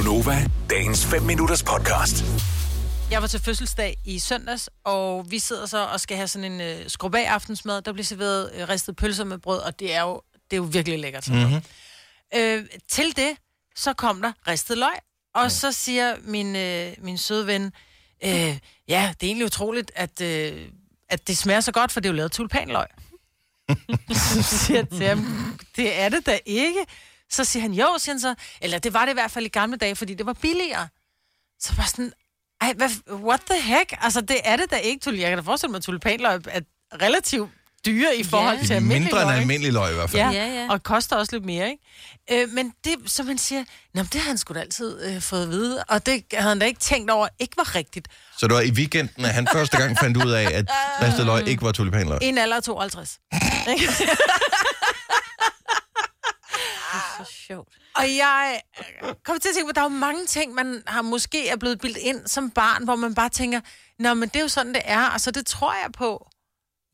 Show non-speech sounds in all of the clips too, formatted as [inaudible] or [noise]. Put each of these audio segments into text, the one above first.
Gunova, dagens 5 minutters podcast. Jeg var til fødselsdag i søndags, og vi sidder så og skal have sådan en øh, skrubag aftensmad. Der bliver serveret øh, ristet pølser med brød, og det er jo, det er jo virkelig lækkert. Sådan mm-hmm. øh, til det, så kom der ristet løg, og mm. så siger min, øh, min søde ven, øh, ja, det er egentlig utroligt, at, øh, at det smager så godt, for det er jo lavet tulipanløg. [laughs] så siger jeg til ham, det er det da ikke. Så siger han, jo, siger han så, eller det var det i hvert fald i gamle dage, fordi det var billigere. Så var sådan, ej, hvad, what the heck? Altså, det er det da ikke, tulipan. Jeg kan da forestille mig, at tulipanløg er relativt dyre i forhold De til almindelig mindre end løg. almindelig løg i hvert fald. Ja, Ja, ja, ja. og koster også lidt mere, ikke? Øh, men det, som man siger, Nå, det har han sgu da altid øh, fået at vide, og det havde han da ikke tænkt over, ikke var rigtigt. Så det var i weekenden, at han første gang fandt ud af, at [laughs] ristet løg ikke var tulipanløg. En alder af 52. [laughs] [laughs] Så sjovt. og jeg kommer til at tænke på, at der er jo mange ting, man har måske er blevet bildt ind som barn, hvor man bare tænker, Nå, men det er jo sådan, det er, altså det tror jeg på.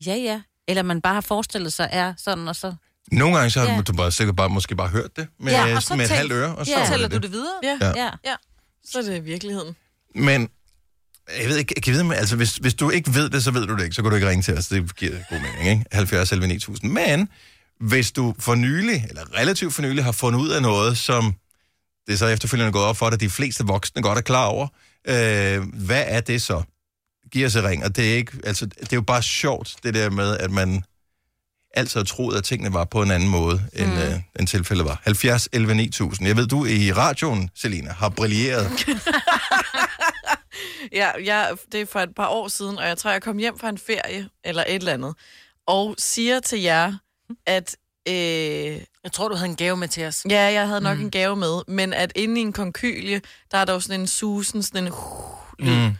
Ja, ja. Eller man bare har forestillet sig er sådan, og så... Nogle gange så har Ja. du bare sikkert bare, måske bare hørt det med, Ja, og så med et tænk- halvt øre, og så Ja. var Tæller det du det. videre? Ja, Ja. Ja. Ja. så er det virkeligheden. Men jeg ved ikke, kan jeg vide, altså hvis, hvis du ikke ved det, så ved du det ikke, så kan du ikke ringe til os. Det giver god mening, ikke? 70 11 9000. Men hvis du for nylig, eller relativt for nylig, har fundet ud af noget, som det er så efterfølgende gået op for dig, at de fleste voksne godt er klar over, øh, hvad er det så? Giv os ring, og det er, ikke, altså, det er jo bare sjovt, det der med, at man altid har troet, at tingene var på en anden måde, end, mm. øh, end tilfældet var. 70 11 9000. Jeg ved, du i radioen, Selina, har brilleret. [laughs] Ja, jeg, det er for et par år siden, og jeg tror, jeg kom hjem fra en ferie, eller et eller andet, og siger til jer, at øh, Jeg tror, du havde en gave med til os. ja, jeg havde nok mm. en gave med, men at inde i en konkylie, der er der jo sådan en susen, sådan en lyd. Mm.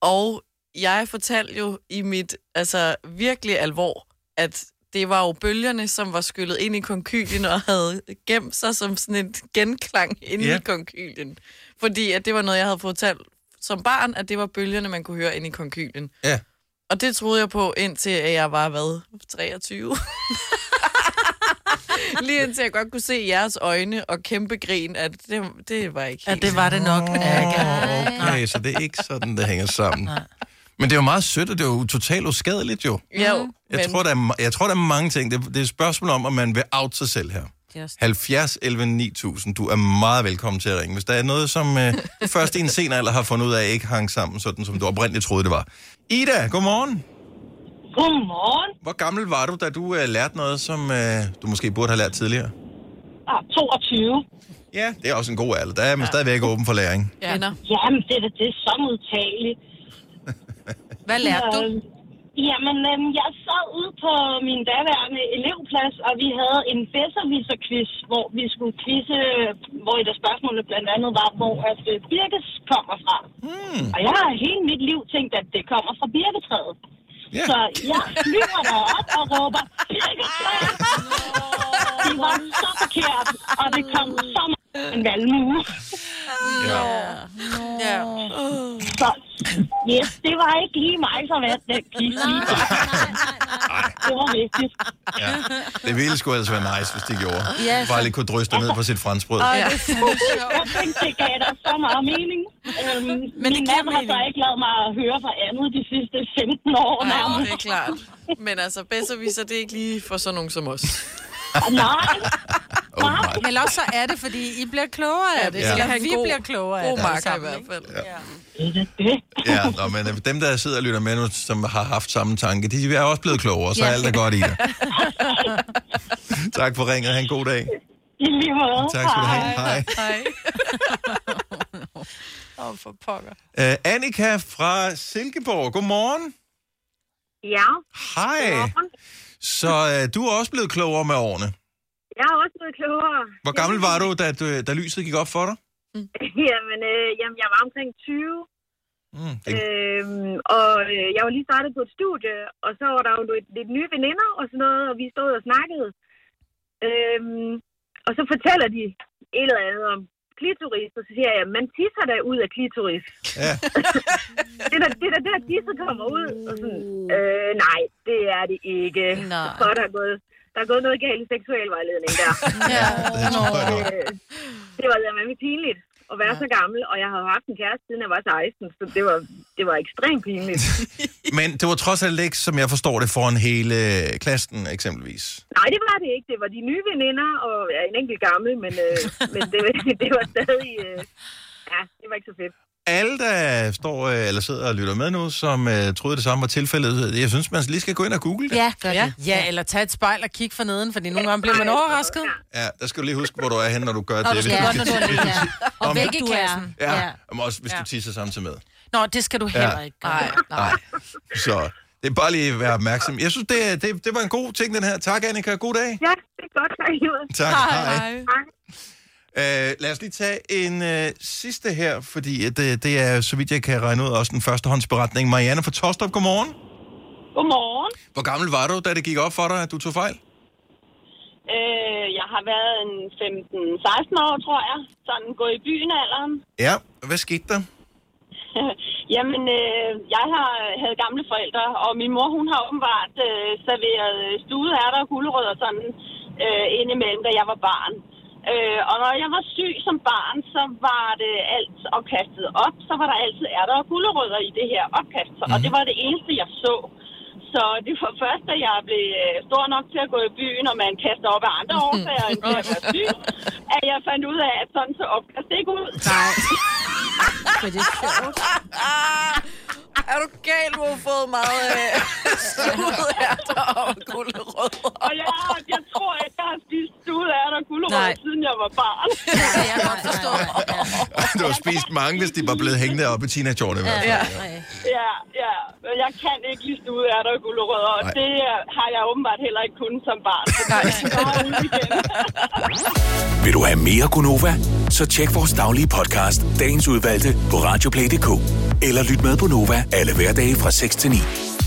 Og jeg fortalte jo i mit, altså virkelig alvor, at det var jo bølgerne, som var skyllet ind i konkylien og havde gemt sig som sådan et genklang inde Ja. i konkylien. Fordi at det var noget, jeg havde fortalt som barn, at det var bølgerne, man kunne høre ind i konkylien. Ja. Og det troede jeg på, indtil at jeg var, hvad, 23? [laughs] Lige indtil jeg godt kunne se i jeres øjne og kæmpe grin, at det, det var ikke Ja, helt det var det nok. Ja, ikke? Okay, så det er ikke sådan, det hænger sammen. Men det er jo meget sødt, og det er jo totalt uskadeligt jo. Jo, Jeg, men- tror, der er, jeg tror, der er mange ting. Det, det er et spørgsmål om, at man vil out sig selv her. Også... 70 11 9000. Du er meget velkommen til at ringe. Hvis der er noget, som øh, [laughs] først i en sen alder har fundet ud af, ikke hang sammen, sådan som du oprindeligt troede, det var. Ida, godmorgen. Godmorgen. Hvor gammel var du, da du øh, lærte noget, som øh, du måske burde have lært tidligere? Ah, 22. Ja, det er også en god alder. Der er man ja. stadigvæk åben for læring. Ja. Jamen, det, er det er så modtageligt. [laughs] Hvad lærte du? Jamen, øhm, jeg sad ude på min daværende elevplads, og vi havde en bedserviser-quiz, hvor vi skulle quizze, hvor et af spørgsmålene blandt andet var, hvor at øh, Birkes kommer fra. Hmm. Og jeg har hele mit liv tænkt, at det kommer fra birketræet. Ja. Så jeg flyver derop og råber, birketræet! Det var så forkert, og det kom så meget en valmue. Ja. Ja. Yes, det var ikke lige mig, som vandt den quiz. Det var vigtigt. ja. Det ville sgu altså være nice, hvis de gjorde. Ja, Bare lige kunne dryste ned på sit franskbrød. Ej, det er fandme sjovt. Jeg tænkte, det gav da så meget mening. Øhm, Men min det mand har så ikke lavet mig at høre fra andet de sidste 15 år Nej, det er klart. Men altså, bedserviser, det er ikke lige for sådan nogen som os. Nej, Oh, nej. Men også så er det, fordi I bliver klogere af det. vi Ja. Ja. en Vi god- bliver klogere af God det. marker i hvert fald. Ja. det det. Ja, nå, men øh, dem, der sidder og lytter med nu, som har haft samme tanke, de er også blevet klogere, så Ja. alt er godt i det. [laughs] tak for ringet. Ha' en god dag. I lige måde. Tak skal du have. Hej. Hej. Åh, oh, for pokker. Uh, Annika fra Silkeborg, godmorgen. Ja, Hej. Så uh, du er også blevet klogere med årene. Jeg er også blevet klogere. Hvor gammel var du, da, da lyset gik op for dig? [laughs] jamen, øh, jamen, jeg var omkring 20, Mm, det, øhm, og øh, jeg var lige startet på et studie, og så var der jo lidt, lidt nye veninder og sådan noget, og vi stod og snakkede. Øhm, og så fortæller de et eller andet om klitoris, og så siger jeg, man tisser da ud af klitoris. ja. [laughs] Det er da det, er da der tisset kommer ud. Og sådan, øh, nej, det er det ikke. Nej. Så er der gået, der er gået noget galt i seksuel vejledning der. [laughs] Ja. Det. Øh, det var med pinligt. at være ja. så gammel, og jeg havde haft en kæreste, siden jeg var 16, så det var, det var ekstremt pinligt. [laughs] Men det var trods alt ikke, som jeg forstår det, foran hele klassen eksempelvis. Nej, det var det ikke. Det var de nye veninder, og ja, en enkelt gammel, men, øh, men det, [laughs] det var stadig... Øh, ja, det var ikke så fedt. Alle, der står øh, eller sidder og lytter med nu, som uh, troede det samme var tilfældet, jeg synes, man lige skal gå ind og google det. Ja, gør Ja. det. ja, eller tag et spejl og kig for neden, fordi nogle gange bliver man overrasket. Ja, der skal du lige huske, hvor du er henne, når du gør Når det. du skal godt, når du er. Ja. Og Om- hvilke Du er. klassen. Ja, ja. også hvis Ja. du tisser samtidig med. Nå, det skal du heller ikke gøre. Nej, nej. Så det er bare lige at være opmærksom. Jeg synes, det, det, det var en god ting, den her. Tak, Annika. God dag. Ja, det er godt, tak. Tak. Hej. Hej. Uh, lad os lige tage en uh, sidste her, fordi at, uh, det er, så vidt jeg kan regne ud, også den førstehåndsberetning. Marianne fra Tostrup, godmorgen. Godmorgen. Hvor gammel var du, da det gik op for dig, at du tog fejl? Øh, jeg har været en 15-16 år, tror jeg. Sådan gået i byen alderen. Ja. Hvad skete der? [laughs] Jamen, øh, jeg har havde gamle forældre, og min mor, hun har åbenbart øh, serveret studeærter og gulerød og sådan øh, indimellem, da jeg var barn. Øh, og når jeg var syg som barn, så var det alt opkastet op. Så var der altid ærter og gulerødder i det her opkast. Mm-hmm. Og det var det eneste, jeg så. Så det var først, da jeg blev øh, stor nok til at gå i byen, og man kaster op af andre årsager end til at være syg, [laughs] at jeg fandt ud af, at sådan så opkast ikke ud. Nej. [laughs] Men det er sjovt. [laughs] [laughs] Er du gal, du har fået meget øh, [laughs] studeærter og gulerødder? Og jeg, jeg tror ikke, jeg har spist studeærter og gulerødder, siden jeg var barn. [laughs] Det kan jeg godt forstå. du har spist mange, hvis de var blevet hængende op i teenageårene. i hvert fald. Ja. Ja, ja. Jeg kan ikke lide studeærter og gulerødder, og Nej. det øh, har jeg åbenbart heller ikke kunnet som barn. Ud igen. [laughs] Vil du have mere Gunova? Så tjek vores daglige podcast, dagens udvalgte, på radioplay.dk. Eller lyt med på Nova alle hverdage fra 6 til 9.